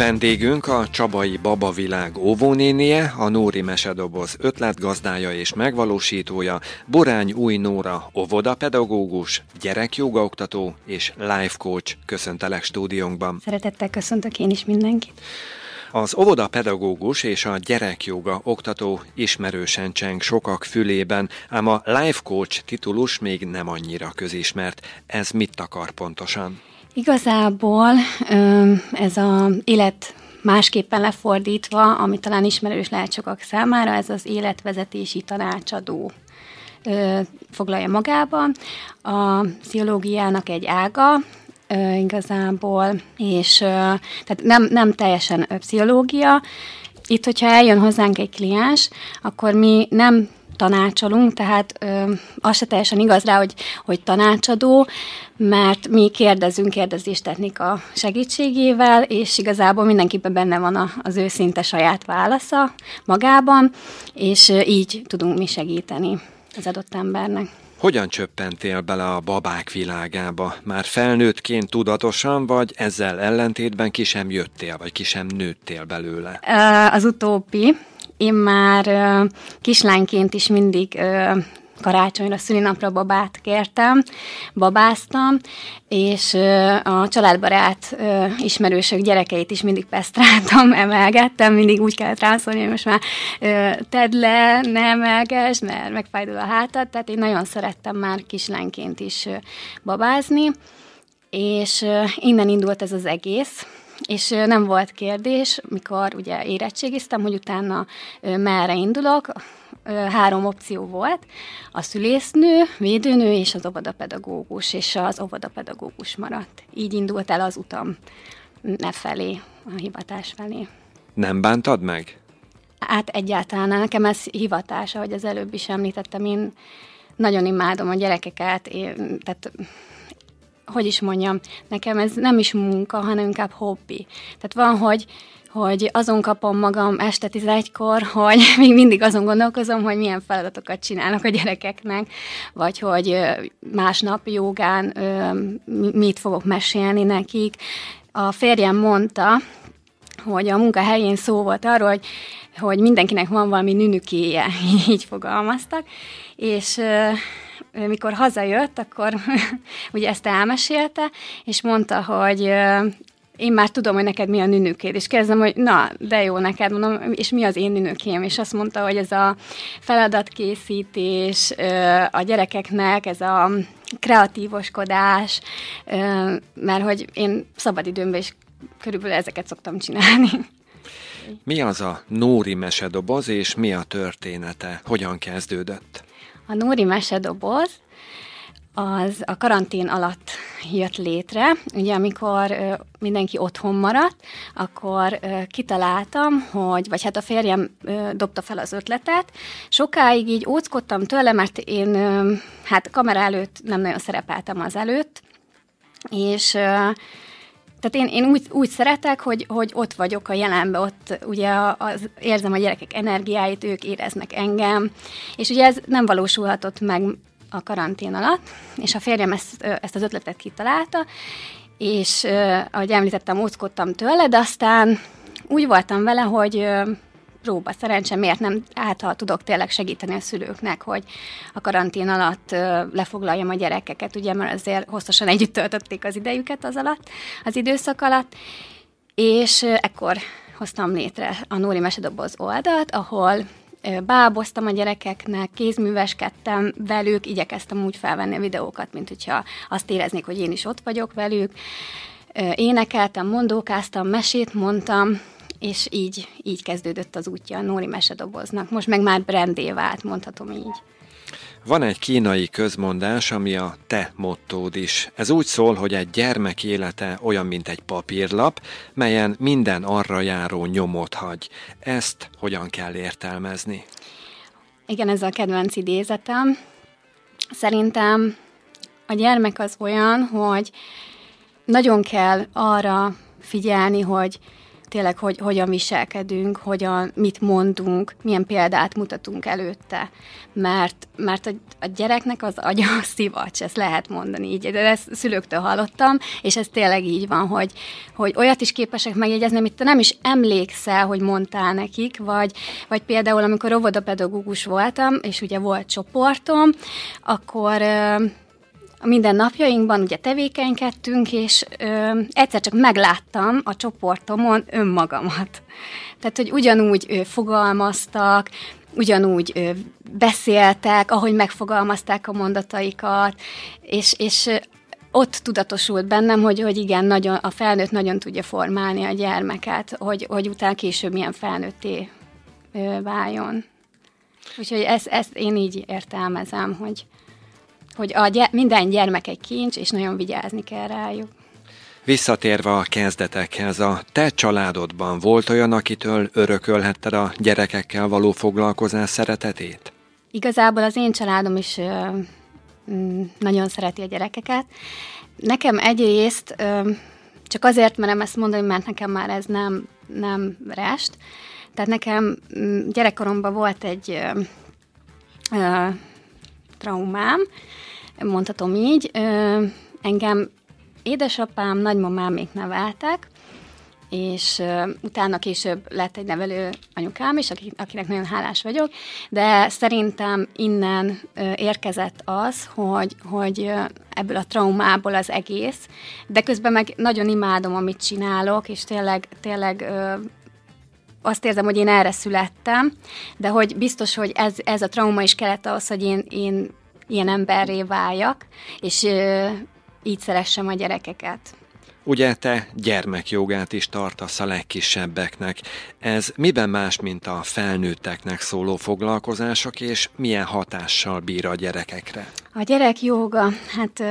Vendégünk a Csabai Babavilág óvónénie, a Nóri Mesedoboz ötletgazdája és megvalósítója, Borány Új Nóra óvodapedagógus, gyerekjogaoktató és life coach. Köszöntelek stúdiónkban. Szeretettel köszöntök én is mindenkit. Az óvodapedagógus és a gyerekjoga oktató ismerősen cseng sokak fülében, ám a life coach titulus még nem annyira közismert. Ez mit akar pontosan? Igazából ez a élet másképpen lefordítva, ami talán ismerős lehet sokak számára, ez az életvezetési tanácsadó foglalja magába. A pszichológiának egy ága, igazából, és tehát nem, nem teljesen pszichológia. Itt, hogyha eljön hozzánk egy kliens, akkor mi nem tanácsolunk, tehát ö, az se teljesen igaz rá, hogy, hogy tanácsadó, mert mi kérdezünk kérdezéstechnika segítségével, és igazából mindenképpen benne van a, az őszinte saját válasza magában, és így tudunk mi segíteni az adott embernek. Hogyan csöppentél bele a babák világába? Már felnőttként tudatosan, vagy ezzel ellentétben ki sem jöttél, vagy ki sem nőttél belőle? Az utóbbi. Én már kislányként is mindig karácsonyra, szülinapra babát kértem, babáztam, és a családbarát ismerősök gyerekeit is mindig pesztráltam, emelgettem, mindig úgy kellett rászólni, hogy most már tedd le, ne emelges, mert megfájdul a hátad, tehát én nagyon szerettem már kislányként is babázni, és innen indult ez az egész, és nem volt kérdés, mikor ugye érettségiztem, hogy utána merre indulok, három opció volt, a szülésznő, védőnő és az óvodapedagógus, és az óvodapedagógus maradt. Így indult el az utam ne felé, a hivatás felé. Nem bántad meg? Hát egyáltalán nekem ez hivatás, ahogy az előbb is említettem, én nagyon imádom a gyerekeket, én, tehát hogy is mondjam, nekem ez nem is munka, hanem inkább hobbi. Tehát van, hogy hogy azon kapom magam este 11-kor, hogy még mindig azon gondolkozom, hogy milyen feladatokat csinálnak a gyerekeknek, vagy hogy másnap jogán mit fogok mesélni nekik. A férjem mondta, hogy a munkahelyén szó volt arról, hogy, hogy mindenkinek van valami nünükéje, így fogalmaztak, és mikor hazajött, akkor ugye ezt elmesélte, és mondta, hogy én már tudom, hogy neked mi a nünükéd, és kezdem, hogy na, de jó neked, mondom, és mi az én nünükém, és azt mondta, hogy ez a feladatkészítés a gyerekeknek, ez a kreatívoskodás, mert hogy én szabadidőmben is körülbelül ezeket szoktam csinálni. Mi az a Nóri mesedoboz, és mi a története? Hogyan kezdődött? A Nóri mesedoboz az a karantén alatt jött létre. Ugye amikor mindenki otthon maradt, akkor kitaláltam, hogy, vagy hát a férjem dobta fel az ötletet. Sokáig így óckodtam tőle, mert én hát kamera előtt nem nagyon szerepeltem az előtt, és tehát én, én úgy, úgy szeretek, hogy, hogy ott vagyok a jelenben, ott ugye az, érzem a gyerekek energiáit, ők éreznek engem, és ugye ez nem valósulhatott meg a karantén alatt, és a férjem ezt, ezt az ötletet kitalálta, és ahogy említettem, óckodtam tőle, de aztán úgy voltam vele, hogy próba szerencse, miért nem, ha tudok tényleg segíteni a szülőknek, hogy a karantén alatt lefoglaljam a gyerekeket, ugye, mert azért hosszasan együtt töltötték az idejüket az alatt, az időszak alatt, és ekkor hoztam létre a Nóri Mesedoboz oldalt, ahol báboztam a gyerekeknek, kézműveskedtem velük, igyekeztem úgy felvenni a videókat, mint hogyha azt éreznék, hogy én is ott vagyok velük. Énekeltem, mondókáztam, mesét mondtam, és így, így kezdődött az útja a Nóri Mesedoboznak. Most meg már brandé vált, mondhatom így. Van egy kínai közmondás, ami a te mottód is. Ez úgy szól, hogy egy gyermek élete olyan, mint egy papírlap, melyen minden arra járó nyomot hagy. Ezt hogyan kell értelmezni? Igen, ez a kedvenc idézetem. Szerintem a gyermek az olyan, hogy nagyon kell arra figyelni, hogy tényleg, hogy hogyan viselkedünk, hogyan, mit mondunk, milyen példát mutatunk előtte. Mert, mert a, a gyereknek az agya a szivacs, ezt lehet mondani így. De ezt szülőktől hallottam, és ez tényleg így van, hogy, hogy olyat is képesek megjegyezni, amit te nem is emlékszel, hogy mondtál nekik, vagy, vagy például, amikor óvodapedagógus voltam, és ugye volt csoportom, akkor a minden napjainkban ugye tevékenykedtünk, és ö, egyszer csak megláttam a csoportomon önmagamat. Tehát, hogy ugyanúgy ö, fogalmaztak, ugyanúgy ö, beszéltek, ahogy megfogalmazták a mondataikat, és, és ott tudatosult bennem, hogy, hogy igen, nagyon, a felnőtt nagyon tudja formálni a gyermeket, hogy, hogy utána később milyen felnőtté váljon. Úgyhogy ezt, ezt én így értelmezem, hogy, hogy a gy- minden gyermek egy kincs, és nagyon vigyázni kell rájuk. Visszatérve a kezdetekhez, a te családodban volt olyan, akitől örökölhetted a gyerekekkel való foglalkozás szeretetét? Igazából az én családom is ö, mm, nagyon szereti a gyerekeket. Nekem egyrészt ö, csak azért merem ezt mondani, mert nekem már ez nem, nem rest. Tehát nekem mm, gyerekkoromban volt egy ö, ö, traumám, mondhatom így. Engem édesapám, nagymamám még neveltek, és uh, utána később lett egy nevelő anyukám is, akinek nagyon hálás vagyok, de szerintem innen uh, érkezett az, hogy, hogy uh, ebből a traumából az egész, de közben meg nagyon imádom, amit csinálok, és tényleg, tényleg uh, azt érzem, hogy én erre születtem, de hogy biztos, hogy ez, ez a trauma is kellett ahhoz, hogy én, én ilyen emberré váljak, és így szeressem a gyerekeket. Ugye te gyermekjogát is tartasz a legkisebbeknek. Ez miben más, mint a felnőtteknek szóló foglalkozások, és milyen hatással bír a gyerekekre? A gyerekjoga, hát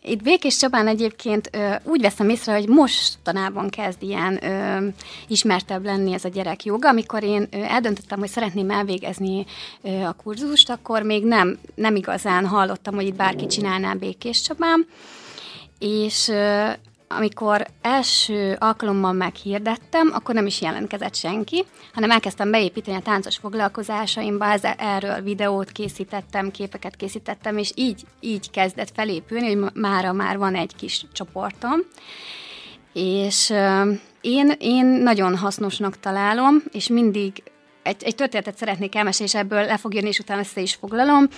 itt Békés Csabán egyébként ö, úgy veszem észre, hogy mostanában kezd ilyen ö, ismertebb lenni ez a gyerek joga. Amikor én ö, eldöntöttem, hogy szeretném elvégezni ö, a kurzust, akkor még nem, nem igazán hallottam, hogy itt bárki csinálná Békés Csabán. És ö, amikor első alkalommal meghirdettem, akkor nem is jelentkezett senki, hanem elkezdtem beépíteni a táncos foglalkozásaimba, ezzel, erről videót készítettem, képeket készítettem, és így, így kezdett felépülni, hogy mára már van egy kis csoportom. És én, én nagyon hasznosnak találom, és mindig egy, egy történetet szeretnék elmesélni, és ebből le fog jönni, és utána össze is foglalom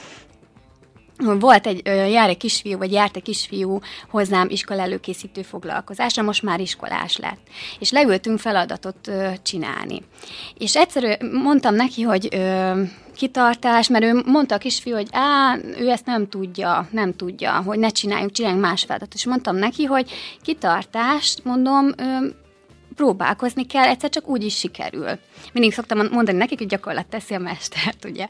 volt egy, jár egy kisfiú, vagy járt egy kisfiú hozzám iskola előkészítő foglalkozásra, most már iskolás lett. És leültünk feladatot csinálni. És egyszerű mondtam neki, hogy kitartás, mert ő mondta a kisfiú, hogy á, ő ezt nem tudja, nem tudja, hogy ne csináljunk, csináljunk más feladatot. És mondtam neki, hogy kitartást, mondom, próbálkozni kell, egyszer csak úgy is sikerül. Mindig szoktam mondani nekik, hogy gyakorlat teszi a mestert, ugye.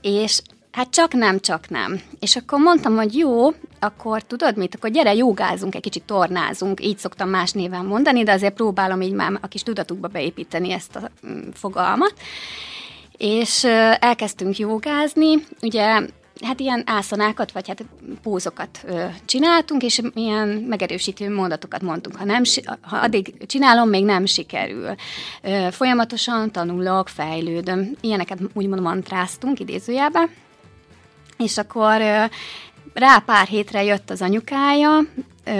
És Hát csak nem, csak nem. És akkor mondtam, hogy jó, akkor tudod mit, akkor gyere, jogázunk, egy kicsit tornázunk, így szoktam más néven mondani, de azért próbálom így már a kis tudatukba beépíteni ezt a mm, fogalmat. És elkezdtünk jogázni, ugye hát ilyen ászanákat, vagy hát pózokat ö, csináltunk, és ilyen megerősítő mondatokat mondtunk. Ha, nem, ha addig csinálom, még nem sikerül. Ö, folyamatosan tanulok, fejlődöm. Ilyeneket úgymond mantráztunk idézőjelben. És akkor rá pár hétre jött az anyukája,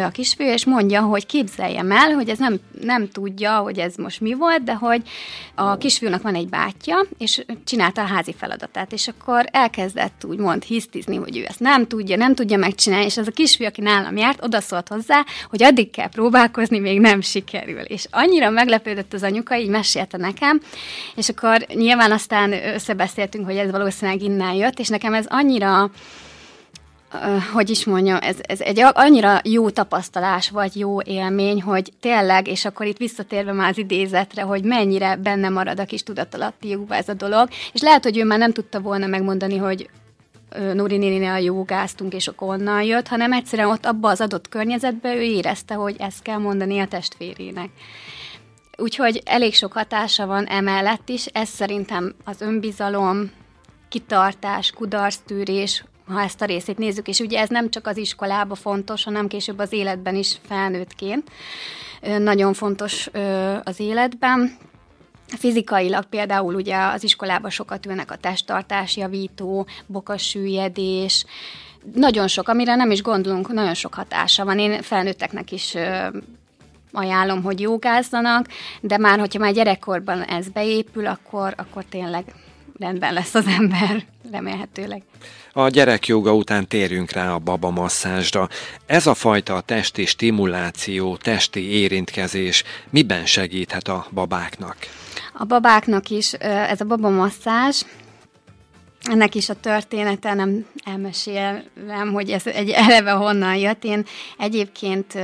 a kisfiú, és mondja, hogy képzeljem el, hogy ez nem, nem tudja, hogy ez most mi volt, de hogy a kisfiúnak van egy bátyja, és csinálta a házi feladatát, és akkor elkezdett úgymond hisztizni, hogy ő ezt nem tudja, nem tudja megcsinálni, és az a kisfiú, aki nálam járt, odaszólt hozzá, hogy addig kell próbálkozni, még nem sikerül. És annyira meglepődött az anyuka, így mesélte nekem, és akkor nyilván aztán összebeszéltünk, hogy ez valószínűleg innen jött, és nekem ez annyira hogy is mondjam, ez, ez egy annyira jó tapasztalás, vagy jó élmény, hogy tényleg, és akkor itt visszatérve már az idézetre, hogy mennyire benne marad a kis tudatalattiukba ez a dolog, és lehet, hogy ő már nem tudta volna megmondani, hogy Nuri néninél jogáztunk, és akkor onnan jött, hanem egyszerűen ott abba az adott környezetben ő érezte, hogy ezt kell mondani a testvérének. Úgyhogy elég sok hatása van emellett is, ez szerintem az önbizalom, kitartás, kudarctűrés, ha ezt a részét nézzük, és ugye ez nem csak az iskolába fontos, hanem később az életben is felnőttként. nagyon fontos az életben. Fizikailag például ugye az iskolában sokat ülnek a testtartás javító, bokassüllyedés, nagyon sok, amire nem is gondolunk, nagyon sok hatása van. Én felnőtteknek is ajánlom, hogy jogázzanak, de már, hogyha már gyerekkorban ez beépül, akkor, akkor tényleg rendben lesz az ember, remélhetőleg. A gyerekjoga után térjünk rá a baba masszázsra. Ez a fajta testi stimuláció, testi érintkezés miben segíthet a babáknak? A babáknak is ez a baba masszázs, ennek is a története, nem elmesélem, hogy ez egy eleve honnan jött. Én egyébként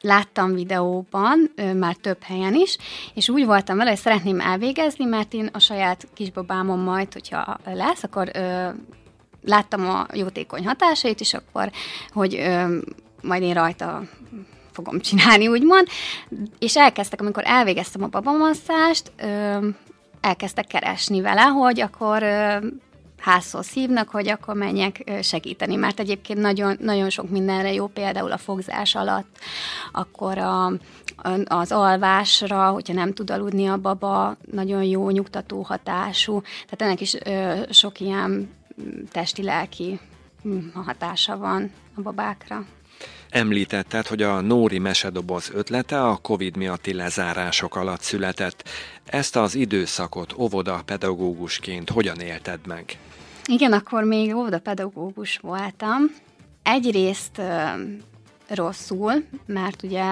láttam videóban, már több helyen is, és úgy voltam vele, hogy szeretném elvégezni, mert én a saját kisbabámon majd, hogyha lesz, akkor láttam a jótékony hatásait, és akkor, hogy ö, majd én rajta fogom csinálni, úgymond, és elkezdtek, amikor elvégeztem a babamasszást, ö, elkezdtek keresni vele, hogy akkor ö, házhoz hívnak, hogy akkor menjek segíteni, mert egyébként nagyon, nagyon sok mindenre jó, például a fogzás alatt, akkor a, az alvásra, hogyha nem tud aludni a baba, nagyon jó, nyugtató hatású, tehát ennek is ö, sok ilyen testi-lelki hatása van a babákra. Említetted, hogy a Nóri mesedoboz ötlete a Covid miatti lezárások alatt született. Ezt az időszakot óvoda pedagógusként hogyan élted meg? Igen, akkor még pedagógus voltam. Egyrészt ö, rosszul, mert ugye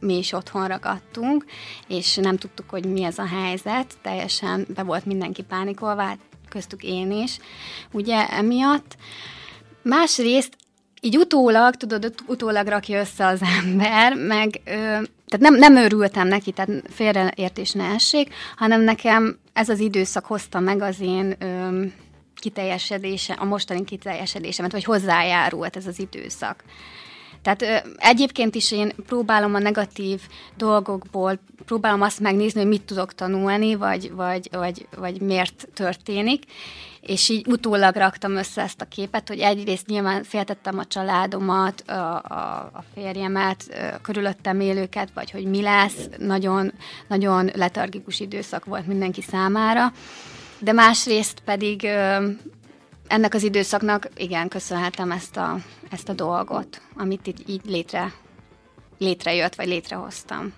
mi is otthon ragadtunk, és nem tudtuk, hogy mi ez a helyzet, teljesen be volt mindenki pánikolva, hát köztük én is, ugye emiatt. Másrészt így utólag, tudod, utólag rakja össze az ember, meg ö, tehát nem, nem örültem neki, tehát félreértés ne essék, hanem nekem ez az időszak hozta meg az én ö, kiteljesedése, a mostani kiteljesedésemet, vagy hozzájárult ez az időszak. Tehát ö, egyébként is én próbálom a negatív dolgokból, próbálom azt megnézni, hogy mit tudok tanulni, vagy, vagy, vagy, vagy miért történik, és így utólag raktam össze ezt a képet, hogy egyrészt nyilván féltettem a családomat, a, a, a férjemet, a körülöttem élőket, vagy hogy mi lesz, nagyon, nagyon letargikus időszak volt mindenki számára, de másrészt pedig ennek az időszaknak igen, köszönhetem ezt a, ezt a dolgot, amit így, így létre, létrejött, vagy létrehoztam.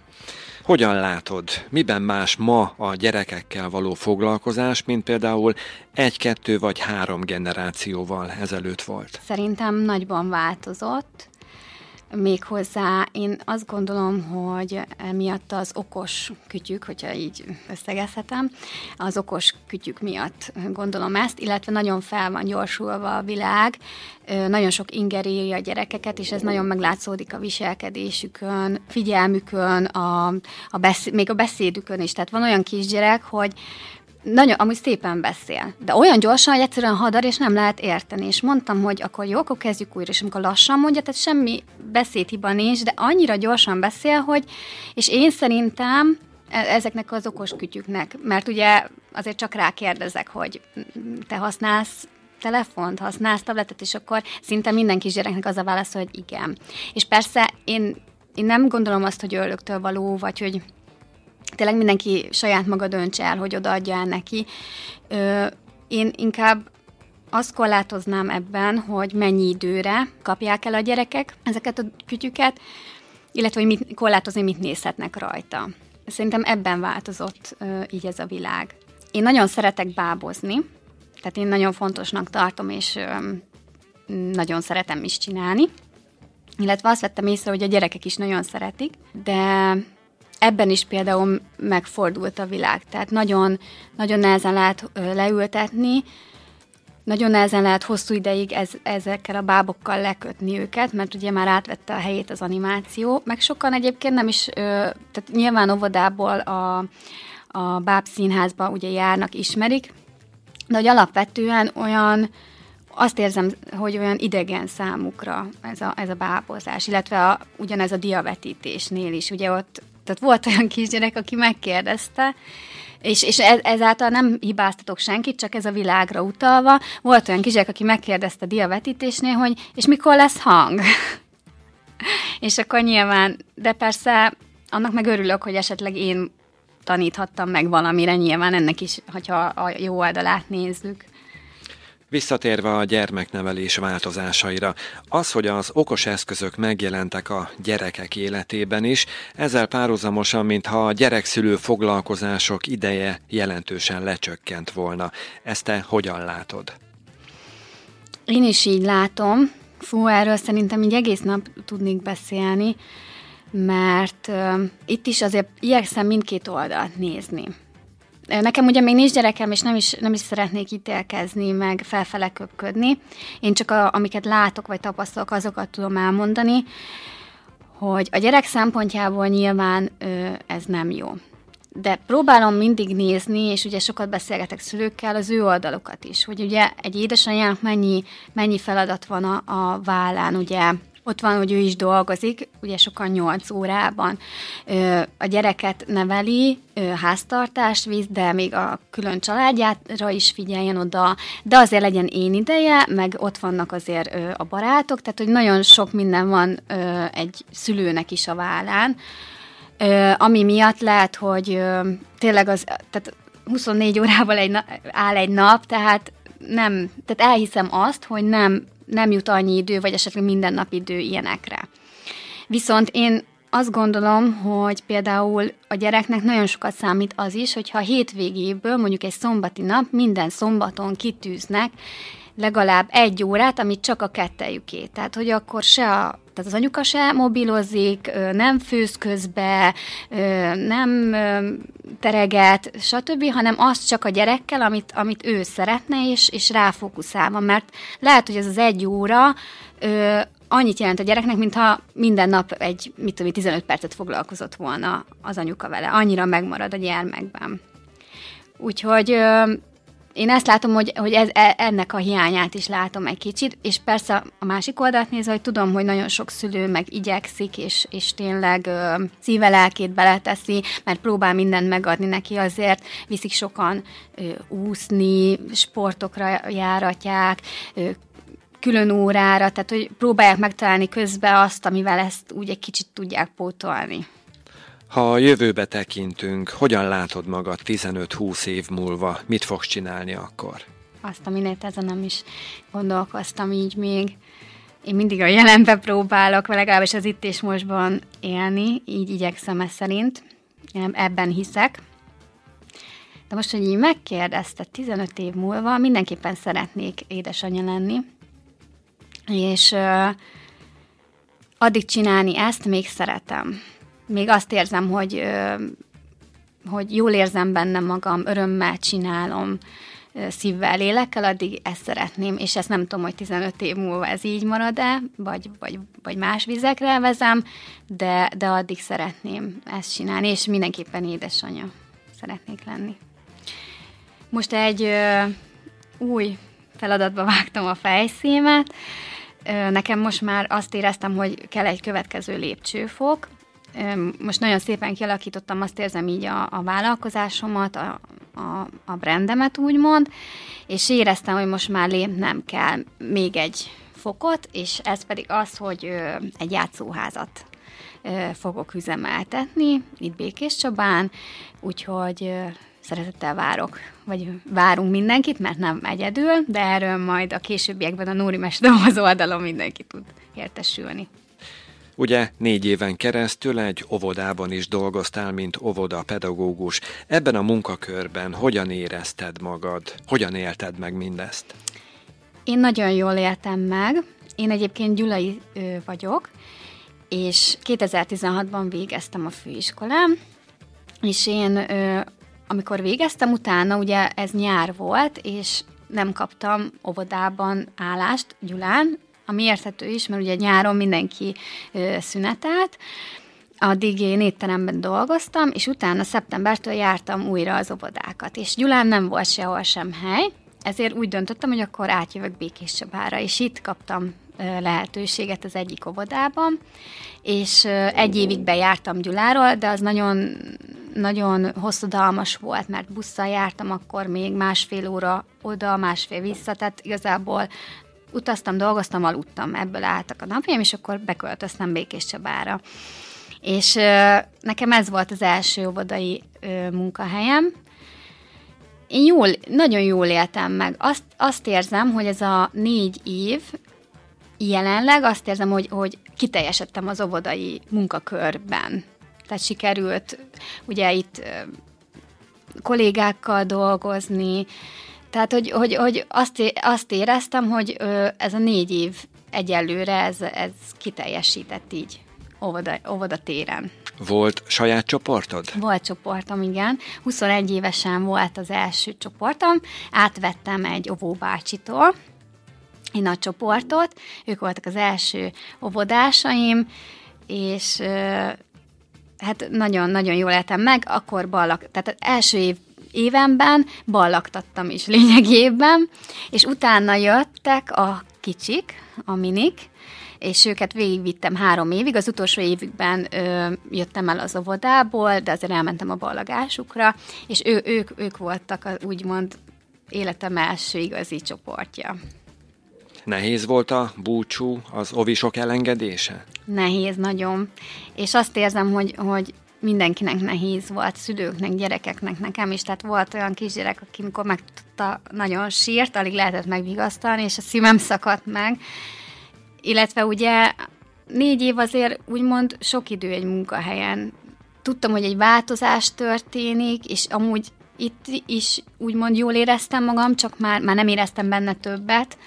Hogyan látod, miben más ma a gyerekekkel való foglalkozás, mint például egy, kettő vagy három generációval ezelőtt volt? Szerintem nagyban változott. Méghozzá én azt gondolom, hogy emiatt az okos kütyük, hogyha így összegezhetem, az okos kütyük miatt gondolom ezt, illetve nagyon fel van gyorsulva a világ, nagyon sok inger éri a gyerekeket, és ez nagyon meglátszódik a viselkedésükön, figyelmükön, a, a beszéd, még a beszédükön is. Tehát van olyan kisgyerek, hogy nagyon, amúgy szépen beszél, de olyan gyorsan, hogy egyszerűen hadar, és nem lehet érteni. És mondtam, hogy akkor jó, akkor kezdjük újra, és amikor lassan mondja, tehát semmi beszédhiba nincs, de annyira gyorsan beszél, hogy, és én szerintem e, ezeknek az okos kütyüknek, mert ugye azért csak rákérdezek, hogy te használsz telefont, használsz tabletet, és akkor szinte minden kisgyereknek az a válasz, hogy igen. És persze én, én nem gondolom azt, hogy ördögtől való, vagy hogy tényleg mindenki saját maga döntse el, hogy odaadja el neki. Ö, én inkább azt korlátoznám ebben, hogy mennyi időre kapják el a gyerekek ezeket a kütyüket, illetve hogy mit, korlátozni, mit nézhetnek rajta. Szerintem ebben változott ö, így ez a világ. Én nagyon szeretek bábozni, tehát én nagyon fontosnak tartom, és ö, nagyon szeretem is csinálni. Illetve azt vettem észre, hogy a gyerekek is nagyon szeretik, de ebben is például megfordult a világ. Tehát nagyon, nagyon nehezen lehet leültetni, nagyon nehezen lehet hosszú ideig ez, ezekkel a bábokkal lekötni őket, mert ugye már átvette a helyét az animáció, meg sokan egyébként nem is, tehát nyilván óvodából a, a bábszínházba ugye járnak, ismerik, de hogy alapvetően olyan, azt érzem, hogy olyan idegen számukra ez a, ez a bábozás, illetve a, ugyanez a diavetítésnél is. Ugye ott tehát volt olyan kisgyerek, aki megkérdezte, és, és ez, ezáltal nem hibáztatok senkit, csak ez a világra utalva. Volt olyan kisgyerek, aki megkérdezte diavetítésnél, hogy és mikor lesz hang? és akkor nyilván, de persze annak meg örülök, hogy esetleg én taníthattam meg valamire, nyilván ennek is, hogyha a jó oldalát nézzük. Visszatérve a gyermeknevelés változásaira, az, hogy az okos eszközök megjelentek a gyerekek életében is, ezzel párhuzamosan, mintha a gyerekszülő foglalkozások ideje jelentősen lecsökkent volna. Ezt te hogyan látod? Én is így látom. Fú, erről szerintem így egész nap tudnék beszélni, mert uh, itt is azért igyekszem mindkét oldalt nézni. Nekem ugye még nincs gyerekem, és nem is, nem is szeretnék ítélkezni, meg felfele köpködni. Én csak a, amiket látok, vagy tapasztalok, azokat tudom elmondani, hogy a gyerek szempontjából nyilván ö, ez nem jó. De próbálom mindig nézni, és ugye sokat beszélgetek szülőkkel, az ő oldalukat is, hogy ugye egy édesanyjának mennyi, mennyi feladat van a, a vállán, ugye ott van, hogy ő is dolgozik, ugye sokan 8 órában. A gyereket neveli, háztartást visz, de még a külön családjára is figyeljen oda, de azért legyen én ideje, meg ott vannak azért a barátok, tehát hogy nagyon sok minden van egy szülőnek is a vállán, ami miatt lehet, hogy tényleg az, tehát 24 órával egy na, áll egy nap, tehát nem, tehát elhiszem azt, hogy nem nem jut annyi idő, vagy esetleg mindennapi idő ilyenekre. Viszont én azt gondolom, hogy például a gyereknek nagyon sokat számít az is, hogyha a hétvégéből, mondjuk egy szombati nap, minden szombaton kitűznek legalább egy órát, amit csak a kettejüké. Tehát, hogy akkor se a tehát az anyuka se mobilozik, nem főz közbe, nem tereget, stb., hanem az csak a gyerekkel, amit, amit ő szeretne, és, és ráfókuszálva, mert lehet, hogy ez az egy óra annyit jelent a gyereknek, mintha minden nap egy, mit tudom, 15 percet foglalkozott volna az anyuka vele. Annyira megmarad a gyermekben. Úgyhogy én ezt látom, hogy, hogy ez, e, ennek a hiányát is látom egy kicsit, és persze a másik oldalt nézve, hogy tudom, hogy nagyon sok szülő meg igyekszik, és, és tényleg ö, szíve lelkét beleteszi, mert próbál mindent megadni neki, azért viszik sokan ö, úszni, sportokra járatják, ö, külön órára, tehát hogy próbálják megtalálni közben azt, amivel ezt úgy egy kicsit tudják pótolni. Ha a jövőbe tekintünk, hogyan látod magad 15-20 év múlva? Mit fogsz csinálni akkor? Azt, aminét ezen nem is gondolkoztam így még. Én mindig a jelenbe próbálok, vagy legalábbis az itt és mostban élni, így igyekszem ezt szerint. Én ebben hiszek. De most, hogy így megkérdezte 15 év múlva, mindenképpen szeretnék édesanyja lenni. És uh, addig csinálni ezt még szeretem még azt érzem, hogy, hogy jól érzem bennem magam, örömmel csinálom, szívvel, lélekkel, addig ezt szeretném, és ezt nem tudom, hogy 15 év múlva ez így marad-e, vagy, vagy, vagy más vizekre vezem, de, de addig szeretném ezt csinálni, és mindenképpen édesanyja szeretnék lenni. Most egy ö, új feladatba vágtam a fejszémet, ö, nekem most már azt éreztem, hogy kell egy következő lépcsőfok, most nagyon szépen kialakítottam, azt érzem így a, a vállalkozásomat, a, a, a brandemet úgymond, és éreztem, hogy most már lépnem kell még egy fokot, és ez pedig az, hogy egy játszóházat fogok üzemeltetni itt Békés Csabán, úgyhogy szeretettel várok, vagy várunk mindenkit, mert nem egyedül, de erről majd a későbbiekben a Nóri Mesdomoz oldalon mindenki tud értesülni. Ugye négy éven keresztül egy óvodában is dolgoztál, mint óvoda pedagógus. Ebben a munkakörben hogyan érezted magad? Hogyan élted meg mindezt? Én nagyon jól éltem meg. Én egyébként gyulai vagyok, és 2016-ban végeztem a főiskolán, és én, amikor végeztem, utána ugye ez nyár volt, és nem kaptam óvodában állást Gyulán, ami érthető is, mert ugye nyáron mindenki szünetelt, addig én étteremben dolgoztam, és utána szeptembertől jártam újra az óvodákat, és Gyulán nem volt sehol sem hely, ezért úgy döntöttem, hogy akkor átjövök Békés Csabára, és itt kaptam lehetőséget az egyik óvodában, és egy évig bejártam Gyuláról, de az nagyon, nagyon hosszadalmas volt, mert busszal jártam akkor még másfél óra oda, másfél vissza, tehát igazából utaztam, dolgoztam, aludtam, ebből álltak a napjaim, és akkor beköltöztem Békés Csabára. És nekem ez volt az első óvodai munkahelyem. Én jól, nagyon jól éltem meg. Azt, azt érzem, hogy ez a négy év, jelenleg azt érzem, hogy, hogy kiteljesedtem az óvodai munkakörben. Tehát sikerült ugye itt kollégákkal dolgozni, tehát, hogy, hogy, hogy azt, azt éreztem, hogy ez a négy év egyelőre ez, ez kiteljesített így óvoda, óvodatéren. Volt saját csoportod? Volt csoportom, igen. 21 évesen volt az első csoportom. Átvettem egy óvóbácsitól egy nagy csoportot. Ők voltak az első óvodásaim, és hát nagyon-nagyon jól éltem meg, akkor ballak, tehát az első év évenben ballaktattam is lényegében, és utána jöttek a kicsik, a minik, és őket végigvittem három évig. Az utolsó évükben ö, jöttem el az óvodából, de azért elmentem a ballagásukra, és ő, ők, ők voltak a, úgymond életem első igazi csoportja. Nehéz volt a búcsú, az ovisok elengedése? Nehéz, nagyon. És azt érzem, hogy, hogy mindenkinek nehéz volt, szülőknek, gyerekeknek, nekem is. Tehát volt olyan kisgyerek, aki mikor megtudta, nagyon sírt, alig lehetett megvigasztalni, és a szívem szakadt meg. Illetve ugye négy év azért úgymond sok idő egy munkahelyen. Tudtam, hogy egy változás történik, és amúgy itt is úgymond jól éreztem magam, csak már, már nem éreztem benne többet.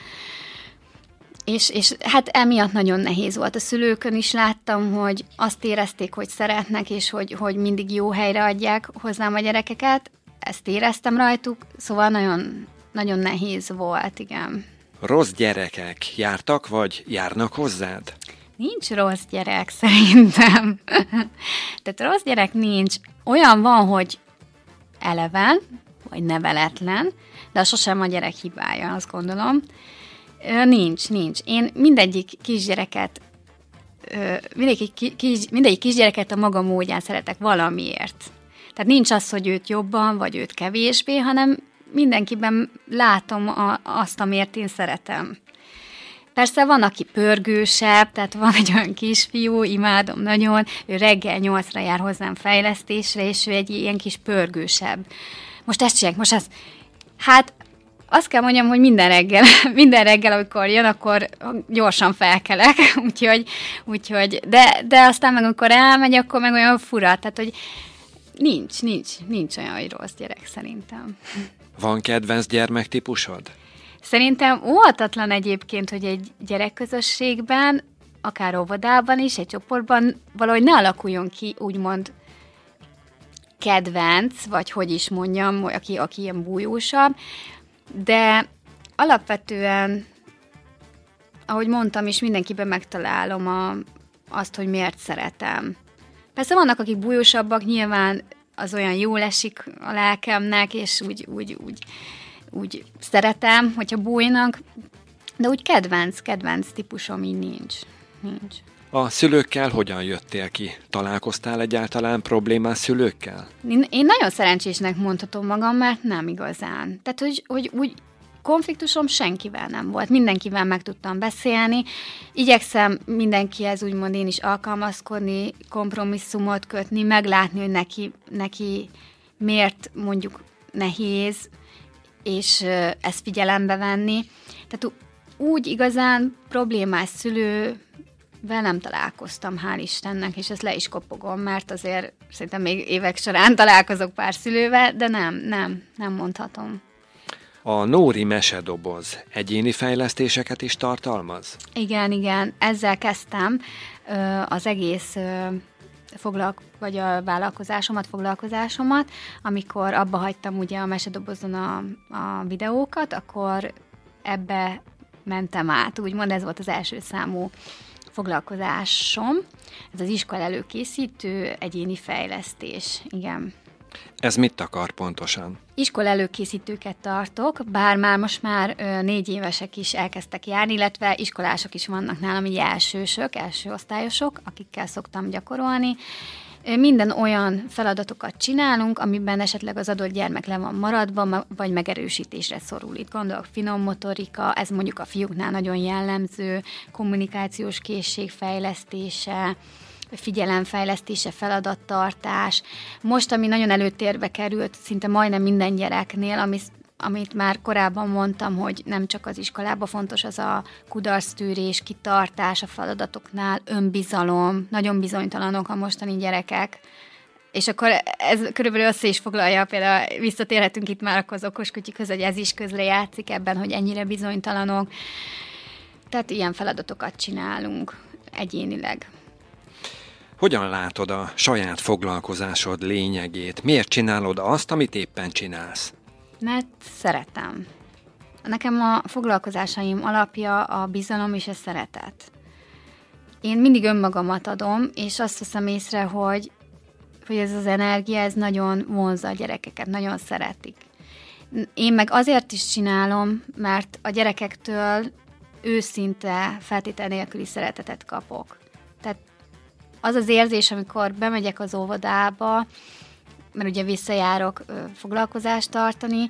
És, és hát emiatt nagyon nehéz volt. A szülőkön is láttam, hogy azt érezték, hogy szeretnek, és hogy, hogy mindig jó helyre adják hozzám a gyerekeket. Ezt éreztem rajtuk, szóval nagyon, nagyon nehéz volt, igen. Rossz gyerekek jártak, vagy járnak hozzád? Nincs rossz gyerek, szerintem. Tehát rossz gyerek nincs. Olyan van, hogy eleven, vagy neveletlen, de az sosem a gyerek hibája, azt gondolom. Nincs, nincs. Én mindegyik kisgyereket mindegyik, kis, mindegyik kisgyereket a maga módján szeretek valamiért. Tehát nincs az, hogy őt jobban, vagy őt kevésbé, hanem mindenkiben látom a, azt, amiért én szeretem. Persze van, aki pörgősebb, tehát van egy olyan kisfiú, imádom nagyon, ő reggel nyolcra jár hozzám fejlesztésre, és ő egy ilyen kis pörgősebb. Most ezt csinálják, most ezt. Hát azt kell mondjam, hogy minden reggel, minden reggel, amikor jön, akkor gyorsan felkelek, úgyhogy, úgyhogy de, de aztán meg amikor elmegy, akkor meg olyan fura, tehát hogy nincs, nincs, nincs olyan, hogy rossz gyerek szerintem. Van kedvenc gyermektípusod? Szerintem óhatatlan egyébként, hogy egy gyerekközösségben, akár óvodában is, egy csoportban valahogy ne alakuljon ki, úgymond kedvenc, vagy hogy is mondjam, aki, aki ilyen bújósabb, de alapvetően, ahogy mondtam is, mindenkiben megtalálom a, azt, hogy miért szeretem. Persze vannak, akik bújósabbak, nyilván az olyan jól esik a lelkemnek, és úgy, úgy, úgy, úgy szeretem, hogyha bújnak, de úgy kedvenc, kedvenc típusom így nincs. nincs. A szülőkkel hogyan jöttél ki? Találkoztál egyáltalán problémás szülőkkel? Én, én nagyon szerencsésnek mondhatom magam, mert nem igazán. Tehát, hogy, hogy úgy konfliktusom senkivel nem volt. Mindenkivel meg tudtam beszélni. Igyekszem mindenkihez úgymond én is alkalmazkodni, kompromisszumot kötni, meglátni, hogy neki, neki miért mondjuk nehéz, és ezt figyelembe venni. Tehát úgy igazán problémás szülő nem találkoztam, hál' Istennek, és ezt le is kopogom, mert azért szerintem még évek során találkozok pár szülővel, de nem, nem, nem mondhatom. A Nóri mesedoboz egyéni fejlesztéseket is tartalmaz? Igen, igen, ezzel kezdtem az egész foglalk, vagy a vállalkozásomat, foglalkozásomat, amikor abba hagytam ugye a mesedobozon a, a videókat, akkor ebbe mentem át, úgymond ez volt az első számú foglalkozásom. Ez az iskola előkészítő egyéni fejlesztés, igen. Ez mit akar pontosan? Iskola előkészítőket tartok, bár már most már ö, négy évesek is elkezdtek járni, illetve iskolások is vannak nálam, így elsősök, első osztályosok, akikkel szoktam gyakorolni. Minden olyan feladatokat csinálunk, amiben esetleg az adott gyermek le van maradva, vagy megerősítésre szorul. Itt gondolok finom motorika, ez mondjuk a fiúknál nagyon jellemző, kommunikációs készség fejlesztése, figyelemfejlesztése, feladattartás. Most, ami nagyon előtérbe került, szinte majdnem minden gyereknél, ami amit már korábban mondtam, hogy nem csak az iskolában fontos, az a kudarctűrés, kitartás a feladatoknál, önbizalom, nagyon bizonytalanok a mostani gyerekek, és akkor ez körülbelül össze is foglalja, például visszatérhetünk itt már az okoskutyikhoz, hogy ez is közre játszik ebben, hogy ennyire bizonytalanok. Tehát ilyen feladatokat csinálunk egyénileg. Hogyan látod a saját foglalkozásod lényegét? Miért csinálod azt, amit éppen csinálsz? Mert szeretem. Nekem a foglalkozásaim alapja a bizalom és a szeretet. Én mindig önmagamat adom, és azt veszem észre, hogy, hogy ez az energia, ez nagyon vonza a gyerekeket, nagyon szeretik. Én meg azért is csinálom, mert a gyerekektől őszinte, feltétel nélküli szeretetet kapok. Tehát az az érzés, amikor bemegyek az óvodába, mert ugye visszajárok foglalkozást tartani,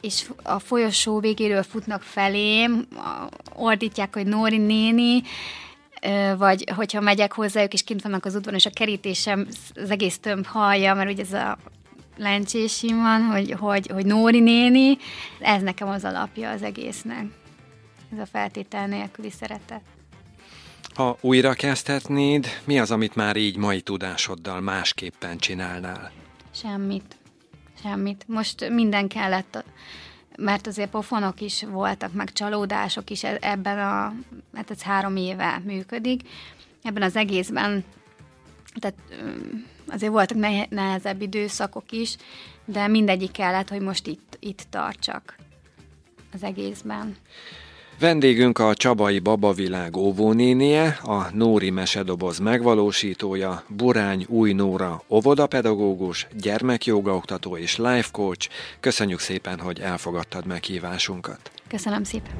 és a folyosó végéről futnak felém, ordítják, hogy Nóri néni, vagy hogyha megyek hozzájuk, és kint vannak az udvaron, és a kerítésem az egész tömb hallja, mert ugye ez a lencsésim van, hogy, hogy, hogy Nóri néni, ez nekem az alapja az egésznek. Ez a feltétel nélküli szeretet. Ha újra kezdhetnéd, mi az, amit már így mai tudásoddal másképpen csinálnál? Semmit. Semmit. Most minden kellett, mert azért pofonok is voltak, meg csalódások is e- ebben a, hát ez három éve működik. Ebben az egészben, tehát azért voltak nehezebb időszakok is, de mindegyik kellett, hogy most itt, itt tartsak az egészben. Vendégünk a Csabai Babavilág óvónénie, a Nóri Mesedoboz megvalósítója, Burány Új Nóra óvodapedagógus, gyermekjogaoktató és life coach. Köszönjük szépen, hogy elfogadtad meghívásunkat. Köszönöm szépen.